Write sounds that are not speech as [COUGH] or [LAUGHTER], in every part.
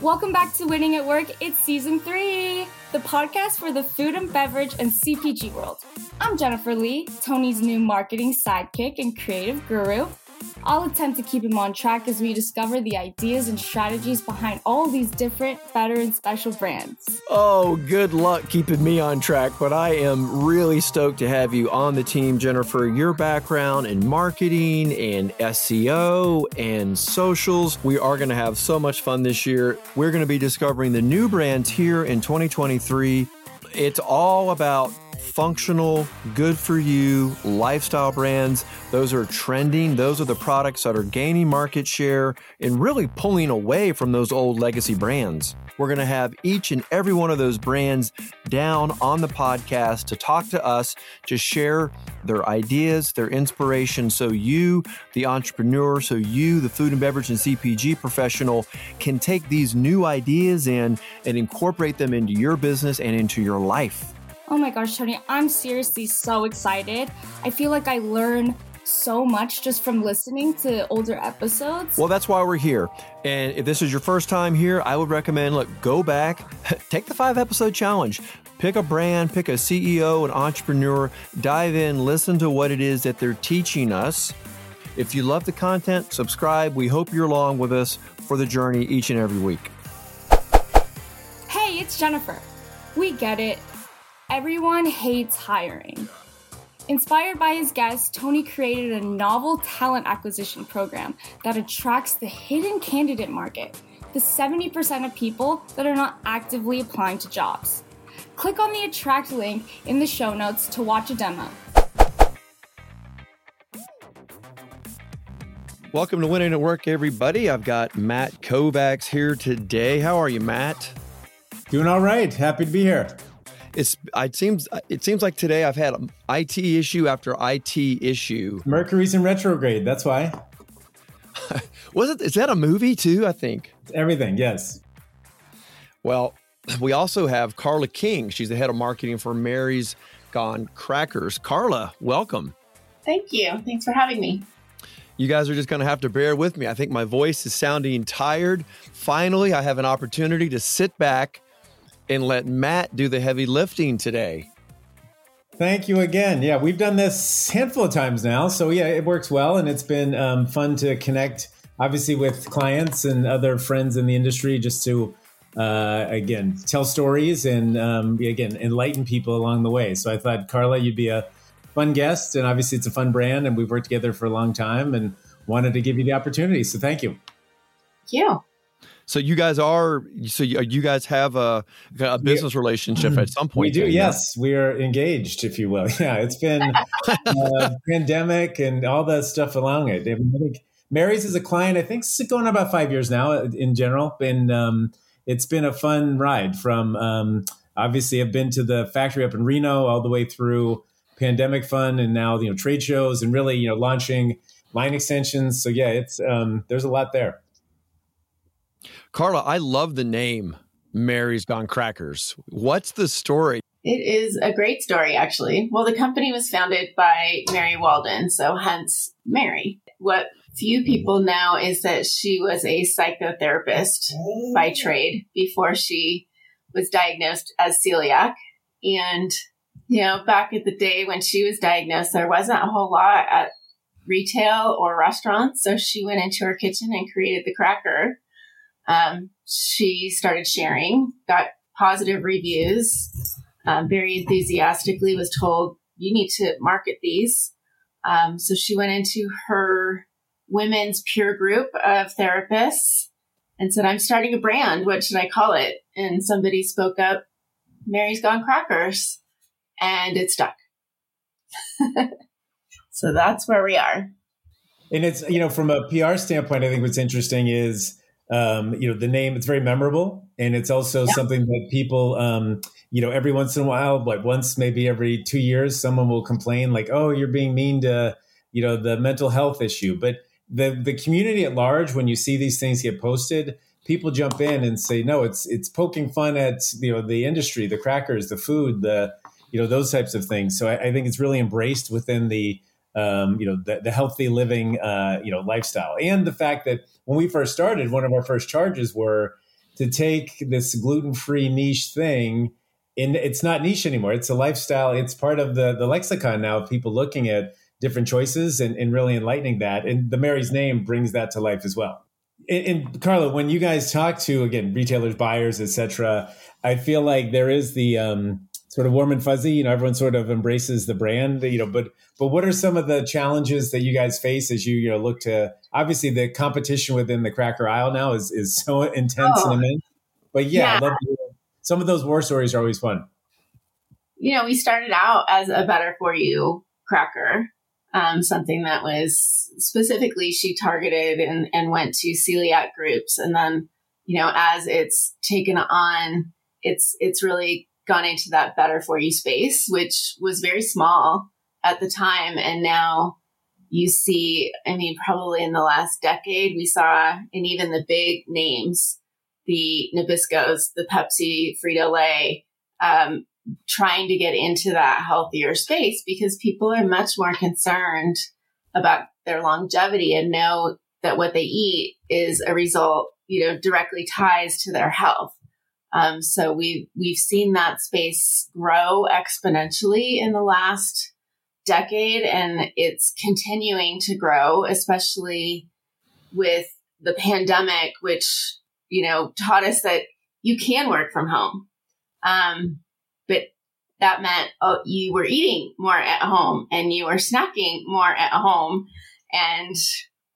Welcome back to Winning at Work. It's season three, the podcast for the food and beverage and CPG world. I'm Jennifer Lee, Tony's new marketing sidekick and creative guru. I'll attempt to keep him on track as we discover the ideas and strategies behind all these different, better, and special brands. Oh, good luck keeping me on track, but I am really stoked to have you on the team, Jennifer. Your background in marketing and SEO and socials. We are going to have so much fun this year. We're going to be discovering the new brands here in 2023. It's all about functional, good for you lifestyle brands. Those are trending. Those are the products that are gaining market share and really pulling away from those old legacy brands. We're going to have each and every one of those brands down on the podcast to talk to us, to share their ideas, their inspiration, so you, the entrepreneur, so you, the food and beverage and CPG professional, can take these new ideas in and incorporate them into your business and into your life. Oh my gosh, Tony, I'm seriously so excited. I feel like I learn so much just from listening to older episodes. Well, that's why we're here. And if this is your first time here, I would recommend look, go back, [LAUGHS] take the five episode challenge. Pick a brand, pick a CEO, an entrepreneur, dive in, listen to what it is that they're teaching us. If you love the content, subscribe. We hope you're along with us for the journey each and every week. Hey, it's Jennifer. We get it. Everyone hates hiring. Inspired by his guests, Tony created a novel talent acquisition program that attracts the hidden candidate market, the 70% of people that are not actively applying to jobs. Click on the attract link in the show notes to watch a demo. Welcome to Winning at Work, everybody. I've got Matt Kovacs here today. How are you, Matt? Doing all right. Happy to be here it's it seems it seems like today I've had IT issue after IT issue. Mercury's in retrograde. That's why. [LAUGHS] Was it? Is that a movie too? I think everything. Yes. Well, [CLEARS THROAT] we also have Carla King. She's the head of marketing for Mary's Gone Crackers. Carla, welcome. Thank you. Thanks for having me. You guys are just going to have to bear with me. I think my voice is sounding tired. Finally, I have an opportunity to sit back and let Matt do the heavy lifting today. Thank you again. Yeah, we've done this handful of times now. So, yeah, it works well. And it's been um, fun to connect, obviously, with clients and other friends in the industry just to, uh, again, tell stories and, um, again, enlighten people along the way. So, I thought, Carla, you'd be a fun guest. And obviously, it's a fun brand. And we've worked together for a long time and wanted to give you the opportunity. So, thank you. Thank you. So you guys are so you guys have a, a business relationship [CLEARS THROAT] at some point. We do, yes. We are engaged, if you will. [LAUGHS] Yeah, it's been uh, pandemic and all that stuff along it. I, mean, think Mary's is a client. I think it's going on about five years now. Uh, in general, and um, it's been a fun ride. From um, obviously, I've been to the factory up in Reno all the way through pandemic fun, and now you know trade shows and really you know launching line extensions. So yeah, it's um, there's a lot there. Carla, I love the name Mary's Gone Crackers. What's the story? It is a great story, actually. Well, the company was founded by Mary Waldner, so hence Mary. What few people know is that she was a psychotherapist by oh. trade before she was diagnosed as celiac. And, you know, back at the day when she was diagnosed, there wasn't a whole lot at retail or restaurants. So she went into her kitchen and created the cracker um, she started sharing, got positive reviews, um, very enthusiastically was told, you need to market these. Um, so she went into her women's peer group of therapists and said, I'm starting a brand. What should I call it? And somebody spoke up, Mary's Gone Crackers. And it stuck. [LAUGHS] so that's where we are. And it's, you know, from a PR standpoint, I think what's interesting is um, you know, the name, it's very memorable. And it's also yeah. something that people, um, you know, every once in a while, like once, maybe every two years, someone will complain like, oh, you're being mean to, you know, the mental health issue. But the, the community at large, when you see these things get posted, people jump in and say, no, it's, it's poking fun at, you know, the industry, the crackers, the food, the, you know, those types of things. So I, I think it's really embraced within the, um, you know, the, the healthy living, uh, you know, lifestyle, and the fact that when we first started, one of our first charges were to take this gluten free niche thing. And it's not niche anymore. It's a lifestyle. It's part of the, the lexicon now of people looking at different choices and, and really enlightening that. And the Mary's name brings that to life as well. And, and Carla, when you guys talk to again retailers, buyers, etc., I feel like there is the um, sort of warm and fuzzy. You know, everyone sort of embraces the brand. You know, but but what are some of the challenges that you guys face as you you know look to? Obviously, the competition within the cracker aisle now is is so [LAUGHS] intense oh. and immense. But yeah, yeah. some of those war stories are always fun. You know, we started out as a better for you cracker, um, something that was specifically she targeted and, and went to celiac groups, and then you know as it's taken on, it's it's really gone into that better for you space, which was very small at the time. And now you see, I mean, probably in the last decade, we saw, and even the big names, the Nabiscos, the Pepsi, Frito Lay, um, trying to get into that healthier space because people are much more concerned about their longevity and know that what they eat is a result, you know, directly ties to their health. Um, so we've we've seen that space grow exponentially in the last decade, and it's continuing to grow, especially with the pandemic, which you know taught us that you can work from home. Um, but that meant oh, you were eating more at home and you were snacking more at home. And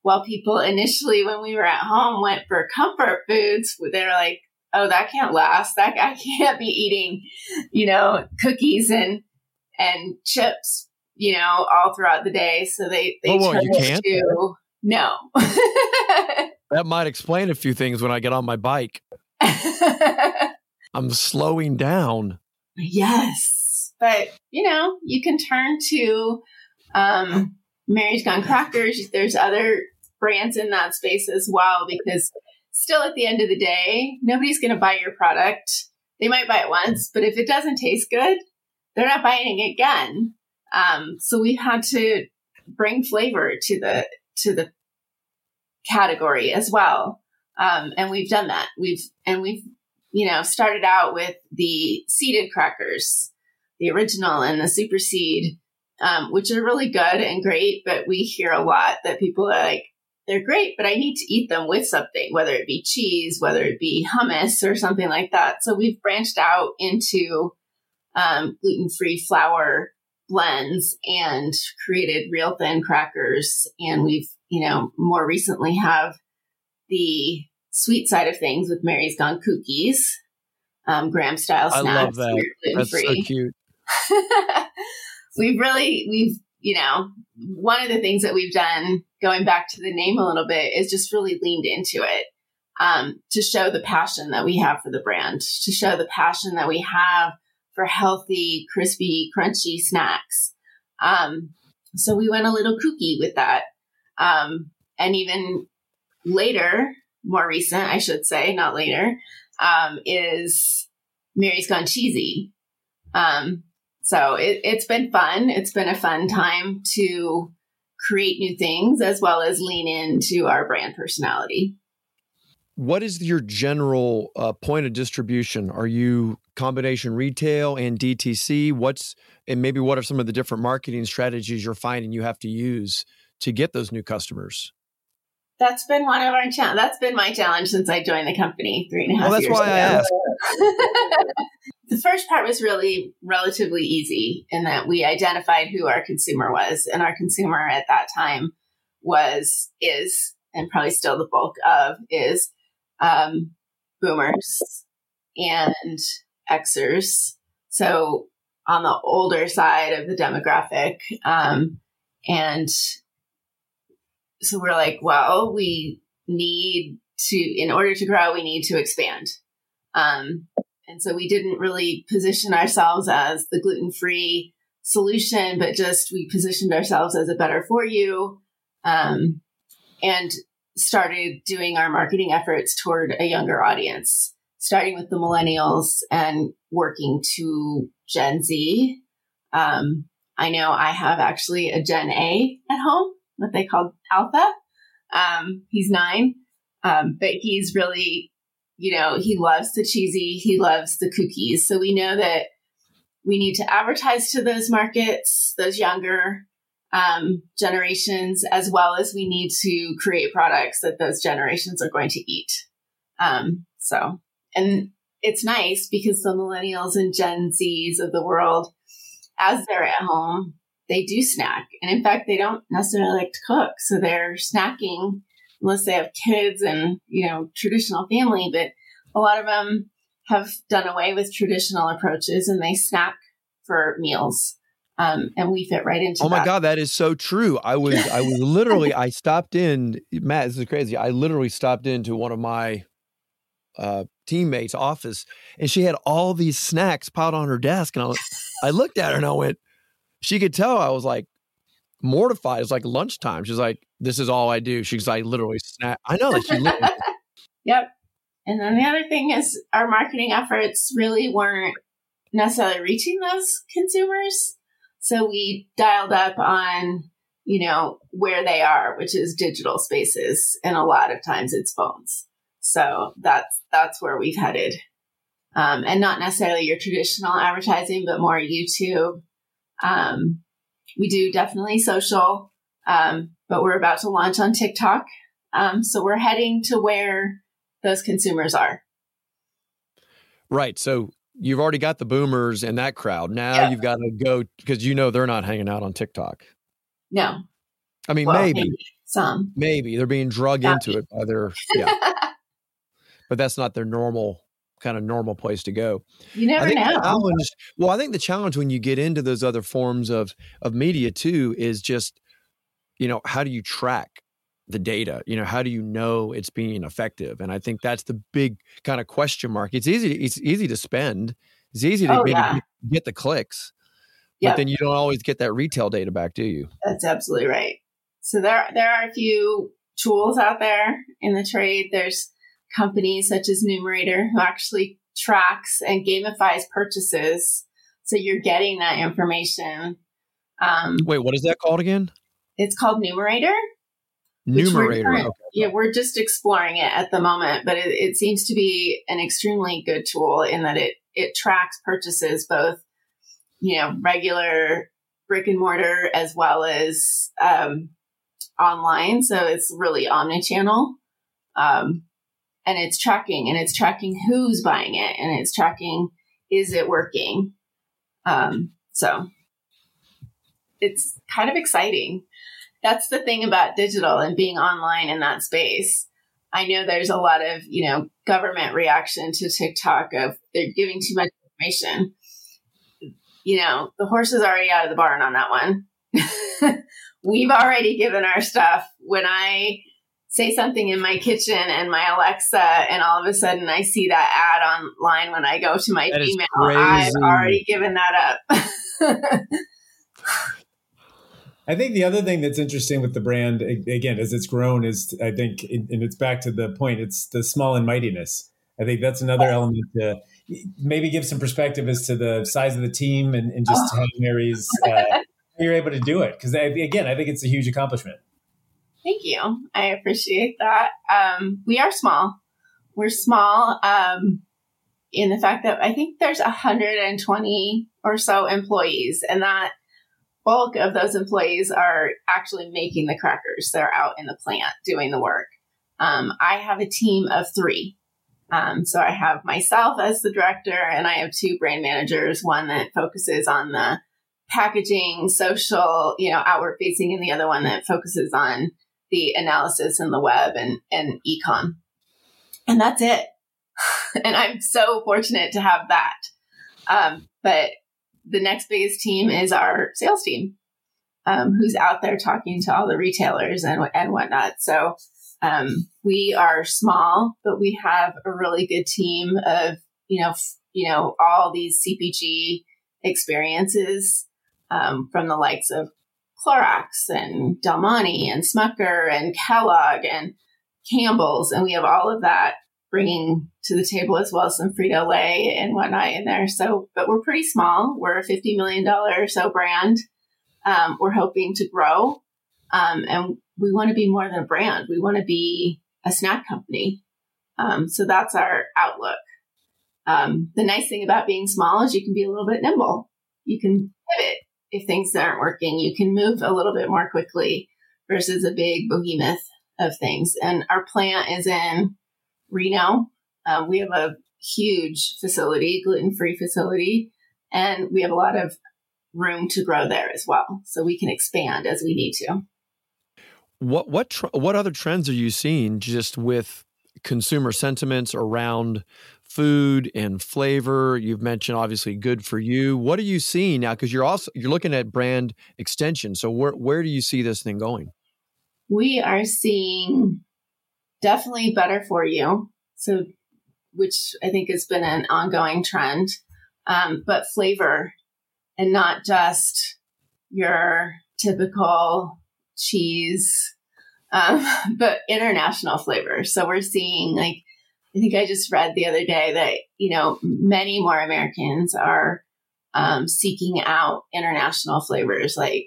while people initially, when we were at home, went for comfort foods, they're like, oh, that can't last. That I can't be eating, you know, cookies and and chips, you know, all throughout the day. So they they oh, well, you can't? to no. [LAUGHS] that might explain a few things when I get on my bike. [LAUGHS] I'm slowing down. Yes. But, you know, you can turn to um, Mary's Gone Crackers. There's other brands in that space as well because still at the end of the day, nobody's going to buy your product. They might buy it once, but if it doesn't taste good, they're not buying it again. Um, so we had to bring flavor to the to the category as well, um, and we've done that. We've and we've you know started out with the seeded crackers, the original and the super seed, um, which are really good and great. But we hear a lot that people are like, they're great, but I need to eat them with something, whether it be cheese, whether it be hummus or something like that. So we've branched out into um, gluten free flour blends and created real thin crackers. And we've, you know, more recently have the sweet side of things with Mary's Gone Cookies, um, Graham style snacks. I love that. That's so cute. [LAUGHS] we've really, we've, you know, one of the things that we've done going back to the name a little bit is just really leaned into it um, to show the passion that we have for the brand, to show the passion that we have for healthy, crispy, crunchy snacks. Um, so we went a little kooky with that. Um, and even later, more recent, I should say, not later, um, is Mary's Gone Cheesy. Um, so it, it's been fun. It's been a fun time to create new things as well as lean into our brand personality. What is your general uh, point of distribution? Are you combination retail and DTC? What's and maybe what are some of the different marketing strategies you're finding you have to use to get those new customers? That's been one of our challenge. That's been my challenge since I joined the company three and a half well, that's years why ago. I asked. [LAUGHS] the first part was really relatively easy in that we identified who our consumer was, and our consumer at that time was is and probably still the bulk of is um, boomers and Xers. So on the older side of the demographic, um, and so we're like, well, we need to, in order to grow, we need to expand. Um, and so we didn't really position ourselves as the gluten free solution, but just we positioned ourselves as a better for you um, and started doing our marketing efforts toward a younger audience, starting with the millennials and working to Gen Z. Um, I know I have actually a Gen A at home, what they call Alpha. Um, he's nine, um, but he's really you know, he loves the cheesy, he loves the cookies. So we know that we need to advertise to those markets, those younger um, generations, as well as we need to create products that those generations are going to eat. Um, so, and it's nice because the millennials and Gen Zs of the world, as they're at home, they do snack. And in fact, they don't necessarily like to cook. So they're snacking unless they have kids and, you know, traditional family. But a lot of them have done away with traditional approaches and they snack for meals. Um, and we fit right into. Oh my that. god, that is so true. I was, I was literally, I stopped in. Matt, this is crazy. I literally stopped into one of my uh, teammates' office, and she had all these snacks piled on her desk, and I, was, I looked at her and I went, she could tell I was like mortified. It's like lunchtime. She's like, "This is all I do." She's like, literally snap. I know that she. Literally, [LAUGHS] Yep. And then the other thing is our marketing efforts really weren't necessarily reaching those consumers. So we dialed up on, you know, where they are, which is digital spaces. And a lot of times it's phones. So that's, that's where we've headed. Um, and not necessarily your traditional advertising, but more YouTube. Um, we do definitely social, um, but we're about to launch on TikTok. Um, so we're heading to where those consumers are. right. So you've already got the boomers and that crowd. Now Yeah. you've got to go because you know they're not hanging out on TikTok. No, I mean, well, maybe, some. maybe they're being drug into it by their yeah, [LAUGHS] but that's not their normal kind of normal place to go. you never I think know. challenge. Well, I think the challenge when you get into those other forms of of media too is just, you know, how do you track the data? You know, how do you know it's being effective? And I think that's the big kind of question mark. It's easy. It's easy to spend. It's easy to Oh, maybe yeah. get, get the clicks, Yep. but then you don't always get that retail data back, do you? That's absolutely right. So there, there are a few tools out there in the trade. There's companies such as Numerator who actually tracks and gamifies purchases. So you're getting that information. Um, Wait, what is that called again? it's called Numerator. which we're Numerator. Okay. Yeah, we're just exploring it at the moment, but it, it seems to be an extremely good tool in that it it tracks purchases both, you know, regular brick and mortar as well as um, online. So it's really omni-channel, um, and it's tracking and it's tracking who's buying it and it's tracking is it working. Um, so it's kind of exciting that's the thing about digital and being online in that space. I know there's a lot of, you know, government reaction to TikTok of they're giving too much information. You know, the horse is already out of the barn on that one. [LAUGHS] We've already given our stuff. When I say something in my kitchen and my Alexa, and all of a sudden I see that ad online when I go to my That is email, I've already given that up. [LAUGHS] I think the other thing that's interesting with the brand, again, as it's grown, is I think, and it's back to the point, it's the small and mightiness. I think that's another element to maybe give some perspective as to the size of the team and, and just how Mary's, uh, [LAUGHS] you're able to do it. Because again, I think it's a huge accomplishment. Thank you. I appreciate that. Um, we are small. We're small um, in the fact that I think there's 120 or so employees, and that bulk of those employees are actually making the crackers. They're out in the plant doing the work. Um, I have a team of three. Um, so I have myself as the director, and I have two brand managers, one that focuses on the packaging, social, you know, outward facing, and the other one that focuses on the analysis and the web and, and ecom. And that's it. [LAUGHS] and I'm so fortunate to have that. Um, but the next biggest team is our sales team, um, who's out there talking to all the retailers and, and whatnot. So um, we are small, but we have a really good team of, you know, f- you know, all these CPG experiences um, from the likes of Clorox and Del Monte and Smucker and Kellogg and Campbell's, and we have all of that bringing to the table as well as some Frito Lay and whatnot in there. So, but we're pretty small. We're a fifty million dollar or so brand. Um, we're hoping to grow, um, and we want to be more than a brand. We want to be a snack company. Um, so that's our outlook. Um, the nice thing about being small is you can be a little bit nimble. You can pivot if things aren't working. You can move a little bit more quickly versus a big behemoth of things. And our plant is in Reno. Um, we have a huge facility, gluten free facility, and we have a lot of room to grow there as well. So we can expand as we need to. What what tr- what other trends are you seeing just with consumer sentiments around food and flavor? You've mentioned obviously good for you. What are you seeing now? Because you're also you're looking at brand extension. So where where do you see this thing going? We are seeing definitely better for you. So which I think has been an ongoing trend. Um, but flavor and not just your typical cheese, um, [LAUGHS] but international flavor. So we're seeing like, I think I just read the other day that, you know, many more Americans are um, seeking out international flavors like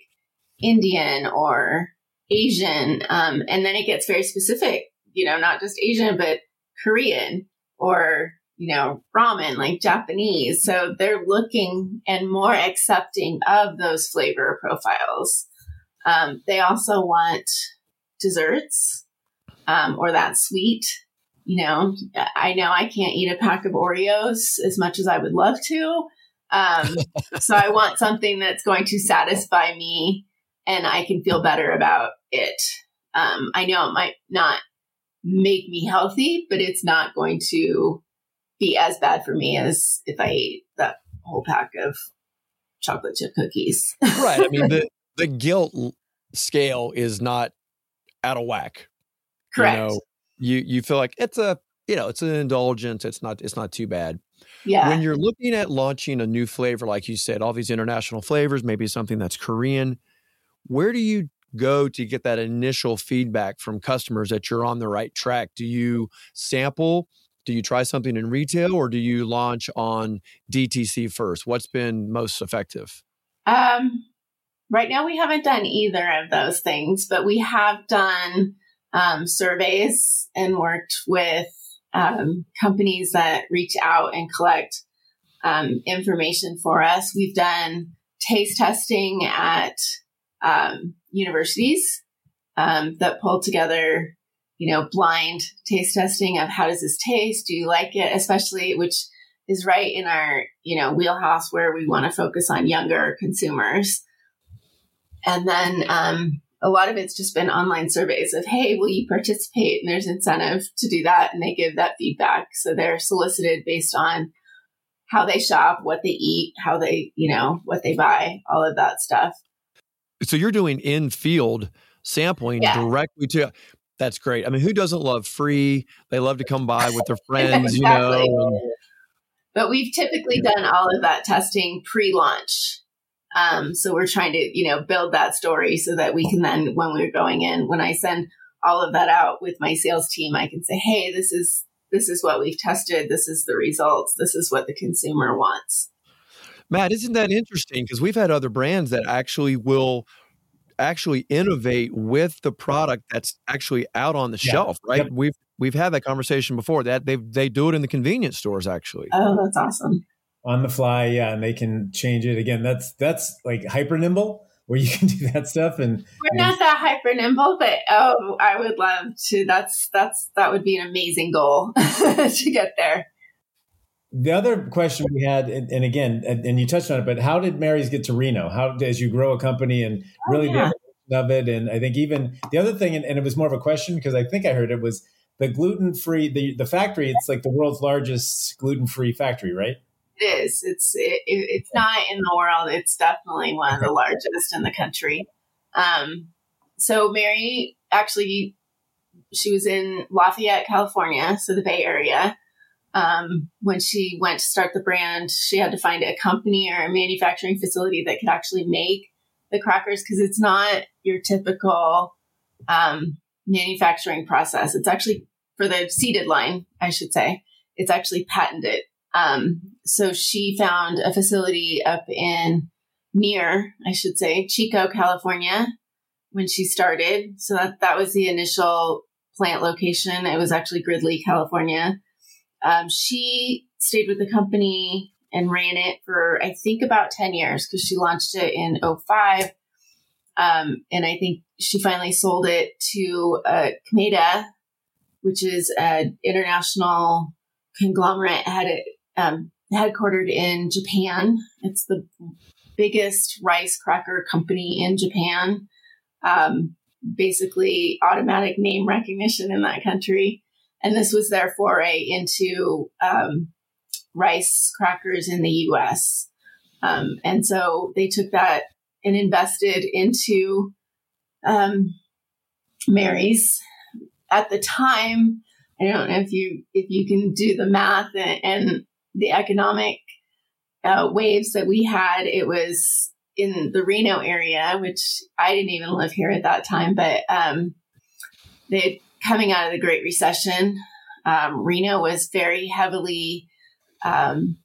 Indian or Asian. Um, and then it gets very specific, you know, not just Asian, but Korean or you know, ramen, like Japanese. So they're looking and more accepting of those flavor profiles. Um, they also want desserts um, or that sweet. You know, I know I can't eat a pack of Oreos as much as I would love to. Um, [LAUGHS] so I want something that's going to satisfy me and I can feel better about it. Um, I know it might not make me healthy, but it's not going to be as bad for me as if I ate that whole pack of chocolate chip cookies. [LAUGHS] right. I mean, the, the guilt scale is not out of whack. Correct. You, know, you, you feel like it's a, you know, it's an indulgence. It's not, it's not too bad. Yeah. When you're looking at launching a new flavor, like you said, all these international flavors, maybe something that's Korean, where do you go to get that initial feedback from customers that you're on the right track? Do you sample do you try something in retail or do you launch on DTC first? What's been most effective? Um, right now, we haven't done either of those things, but we have done um, surveys and worked with um, companies that reach out and collect um, information for us. We've done taste testing at um, universities um, that pull together you know, blind taste testing of how does this taste? Do you like it? Especially, which is right in our, you know, wheelhouse where we want to focus on younger consumers. And then um, a lot of it's just been online surveys of, hey, will you participate? And there's incentive to do that. And they give that feedback. So they're solicited based on how they shop, what they eat, how they, you know, what they buy, all of that stuff. So you're doing in field sampling yeah. directly to that's great. I mean, who doesn't love free? They love to come by with their [LAUGHS] friends, exactly. you know. And, but we've typically done all of that testing pre-launch. Um, so we're trying to, you know, build that story so that we can then, when we're going in, when I send all of that out with my sales team, I can say, "Hey, this is this is what we've tested. This is the results. This is what the consumer wants." Matt, isn't that interesting? Because we've had other brands that actually will actually innovate with the product that's actually out on the yeah. shelf, right? Yep. We've we've had that conversation before. That they they do it in the convenience stores actually. Oh, that's awesome. On the fly, yeah, and they can change it again. That's that's like hyper nimble where you [LAUGHS] can do that stuff and we're not that hyper nimble but oh i would love to that's that's that would be an amazing goal [LAUGHS] to get there the other question we had, and, and again, and, and, you touched on it, but how did Mary's get to Reno? How as you grow a company and oh, really oh, yeah. of it? And I think even the other thing, and, and it was more of a question because I think I heard it was the gluten free the the factory. It's like the world's largest gluten free factory, right? It is. It's it, it's not in the world. It's definitely one of the largest in the country. Um, so Mary actually, she was in Lafayette, California, so the Bay Area um, when she went to start the brand, she had to find a company or a manufacturing facility that could actually make the crackers because it's not your typical um, manufacturing process. It's actually for the seeded line, I should say. It's actually patented. Um, so she found a facility up in near, I should say, Chico, California, when she started. So that that was the initial plant location. It was actually Gridley, California. Um, she stayed with the company and ran it for, I think, about 10 years because she launched it in 05. Um, and I think she finally sold it to uh, which is an international conglomerate had it um, headquartered in Japan. It's the biggest rice cracker company in Japan. Um, basically, automatic name recognition in that country. And this was their foray into um, rice crackers in the US. Um, and so they took that and invested into um, Mary's. At the time, I don't know if you if you can do the math and, and the economic uh, waves that we had. It was in the Reno area, which I didn't even live here at that time, but um, they coming out of the Great Recession. Um, Reno was very heavily um,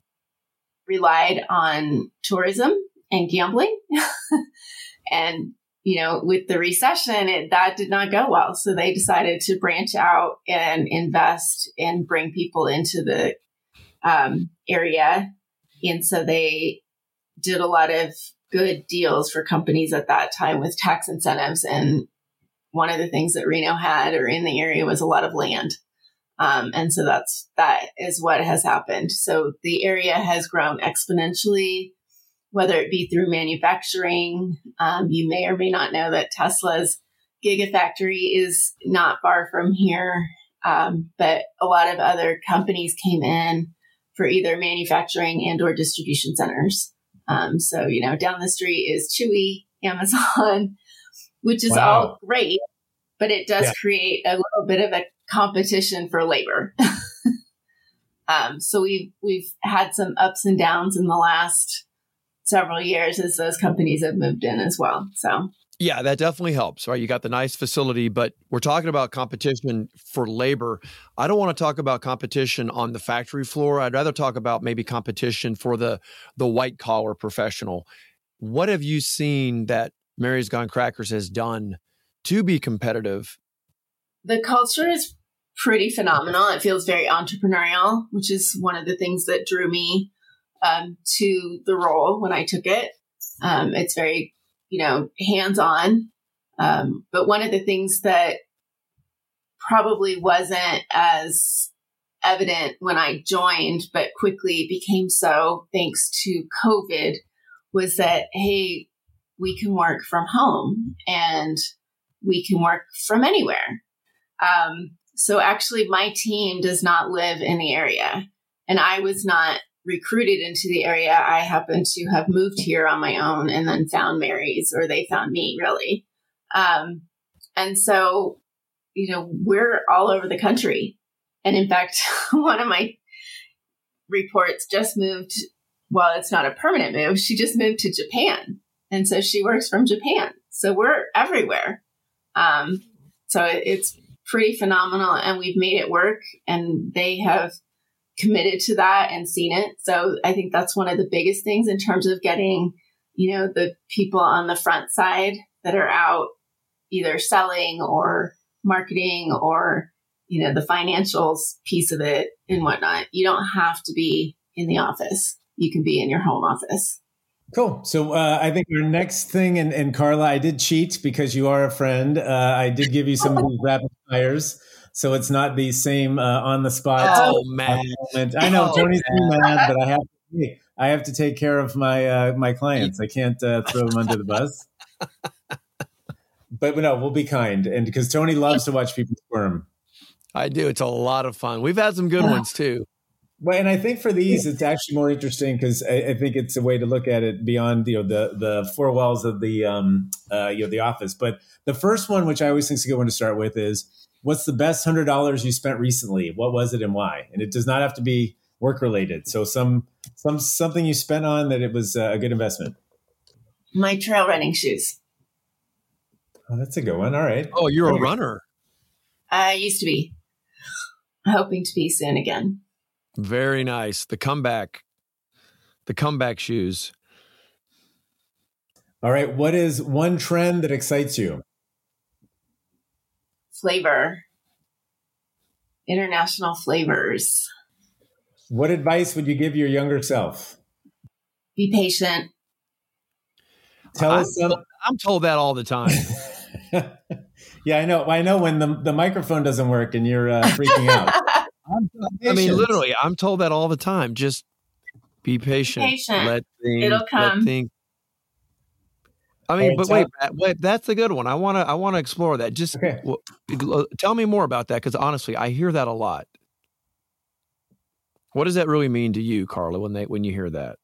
relied on tourism and gambling, [LAUGHS] and you know, with the recession, it, that did not go well. So they decided to branch out and invest and bring people into the um, area. And so they did a lot of good deals for companies at that time with tax incentives. And one of the things that Reno had or in the area was a lot of land. Um, and so that's that is what has happened. So the area has grown exponentially whether it be through manufacturing. Um, you may or may not know that Tesla's Gigafactory is not far from here, um, but a lot of other companies came in for either manufacturing and or distribution centers. Um, so you know, down the street is Chewy, Amazon, [LAUGHS] which is wow. all great, but it does yeah. create a little bit of a competition for labor. [LAUGHS] um, so we've we've had some ups and downs in the last several years as those companies have moved in as well. So yeah, that definitely helps, right? You got the nice facility, but we're talking about competition for labor. I don't want to talk about competition on the factory floor. I'd rather talk about maybe competition for the the white collar professional. What have you seen that Mary's Gone Crackers has done to be competitive? The culture is pretty phenomenal. It feels very entrepreneurial, which is one of the things that drew me um, to the role when I took it. Um, it's very, you know, hands on. Um, but one of the things that probably wasn't as evident when I joined, but quickly became so thanks to COVID, was that, hey, we can work from home and we can work from anywhere. Um, so actually, my team does not live in the area. And I was not recruited into the area, I happened to have moved here on my own and then found Mary's, or they found me really. Um, and so, you know, we're all over the country. And in fact, [LAUGHS] one of my reports just moved, well, it's not a permanent move, she just moved to Japan. And so she works from Japan. So we're everywhere. Um, so it's pretty phenomenal. And we've made it work. And they have committed to that and seen it. So I think that's one of the biggest things in terms of getting, you know, the people on the front side that are out either selling or marketing or, you know, the financials piece of it and whatnot. You don't have to be in the office. You can be in your home office. Cool. So uh, I think our next thing, and, and Carla, I did cheat because you are a friend. Uh, I did give you some of these rapid fires so it's not the same uh, on the spot. Oh man! I know oh, Tony's mad, but I have to. I have to take care of my uh, my clients. I can't uh, throw them under the bus. But no, we'll be kind, and because Tony loves to watch people squirm. I do. It's a lot of fun. We've had some good ones too. Well, and I think for these, it's actually more interesting because I, I, think it's a way to look at it beyond you know the the four walls of the um uh, you know the office. But the first one, which I always think is a good one to start with, is what's the best hundred dollars you spent recently? What was it and why? And it does not have to be work related. So some some something you spent on that it was uh, a good investment. My trail running shoes. Oh, that's a good one. All right. Oh, you're a runner. I used to be. [LAUGHS] Hoping to be soon again. Very nice. The comeback. The comeback shoes. All right. What is one trend that excites you? Flavor. international flavors. What advice would you give your younger self? Be patient. Tell I'm, us some. I'm told that all the time. [LAUGHS] yeah, I know. I know when the, the microphone doesn't work and you're uh, freaking out. [LAUGHS] I mean, literally, I'm told that all the time. Just be patient. patient. Let things. It'll let come. things- I mean, Hey, but tell- wait, Matt, wait, that's a good one. I want to, I want to explore that. Just Okay. w- tell me more about that, because honestly, I hear that a lot. What does that really mean to you, Carla, when they when you hear that?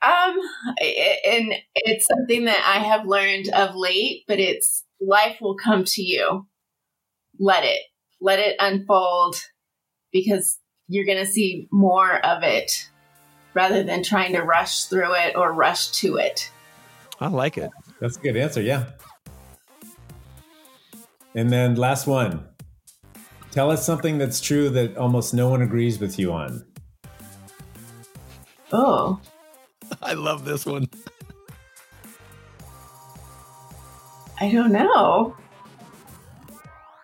Um, i- and it's something that I have learned of late, but it's life will come to you. Let it, let it unfold because you're going to see more of it rather than trying to rush through it or rush to it. I like it. That's a good answer. Yeah. And then last one. Tell us something that's true that almost no one agrees with you on. Oh, [LAUGHS] I love this one. I don't know.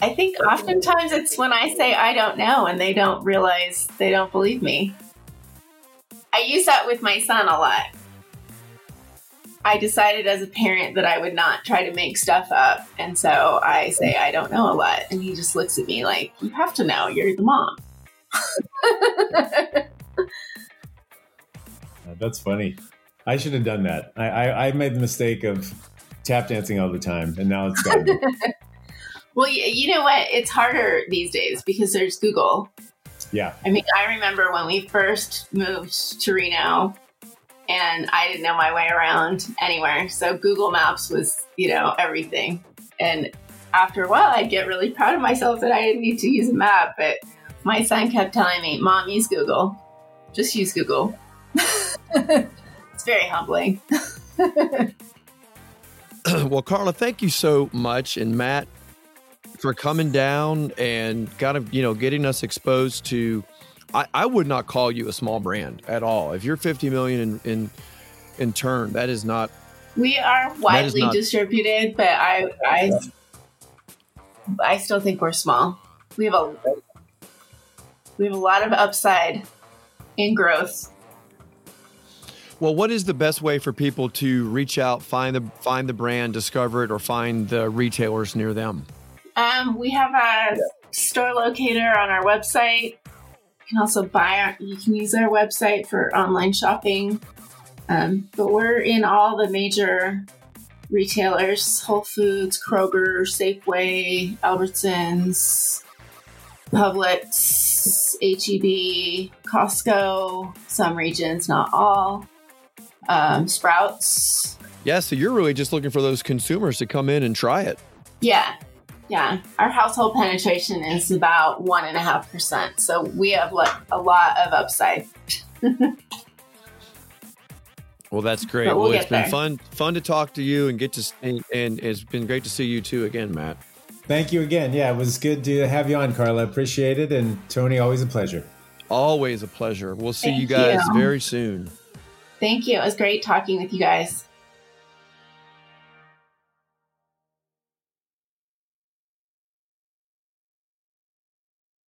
I think oftentimes it's when I say I don't know and they don't realize they don't believe me. I use that with my son a lot. I decided as a parent that I would not try to make stuff up. And so I say I don't know a lot. And he just looks at me like, you have to know, you're the mom. [LAUGHS] Uh, That's funny. I should have done that. I, I, I made the mistake of tap dancing all the time, and now it's gone. [LAUGHS] Well, you know what? It's harder these days because there's Google. Yeah. I mean, I remember when we first moved to Reno and I didn't know my way around anywhere. So Google Maps was, you know, everything. And after a while, I'd get really proud of myself that I didn't need to use a map. But my son kept telling me, Mom, use Google. Just use Google. [LAUGHS] it's very humbling. [LAUGHS] [CLEARS THROAT] well, Carla, thank you so much, and Matt for coming down and kind of you know getting us exposed to. I, I would not call you a small brand at all. If you're 50 million in in, in turn, that is not. We are widely not- distributed, but I, I, I still think we're small. We have a, we have a lot of upside in growth. Well, what is the best way for people to reach out, find the find the brand, discover it, or find the retailers near them? Um, we have a store locator on our website. You can also buy our, you can use our website for online shopping. Um, but we're in all the major retailers Whole Foods, Kroger, Safeway, Albertsons, Publix, HEB, Costco, some regions, not all, um, Sprouts. Yeah, so you're really just looking for those consumers to come in and try it. Yeah. Yeah. Our household penetration is about one and a half percent. So we have like a lot of upside. [LAUGHS] Well, that's great. But we'll well, it's get been there. fun fun to talk to you and get to and, and it's been great to see you too again, Matt. Thank you again. Yeah, it was good to have you on, Carla. Appreciate it. And Tony, always a pleasure. Always a pleasure. We'll see Thank you guys you. very soon. Thank you. It was great talking with you guys.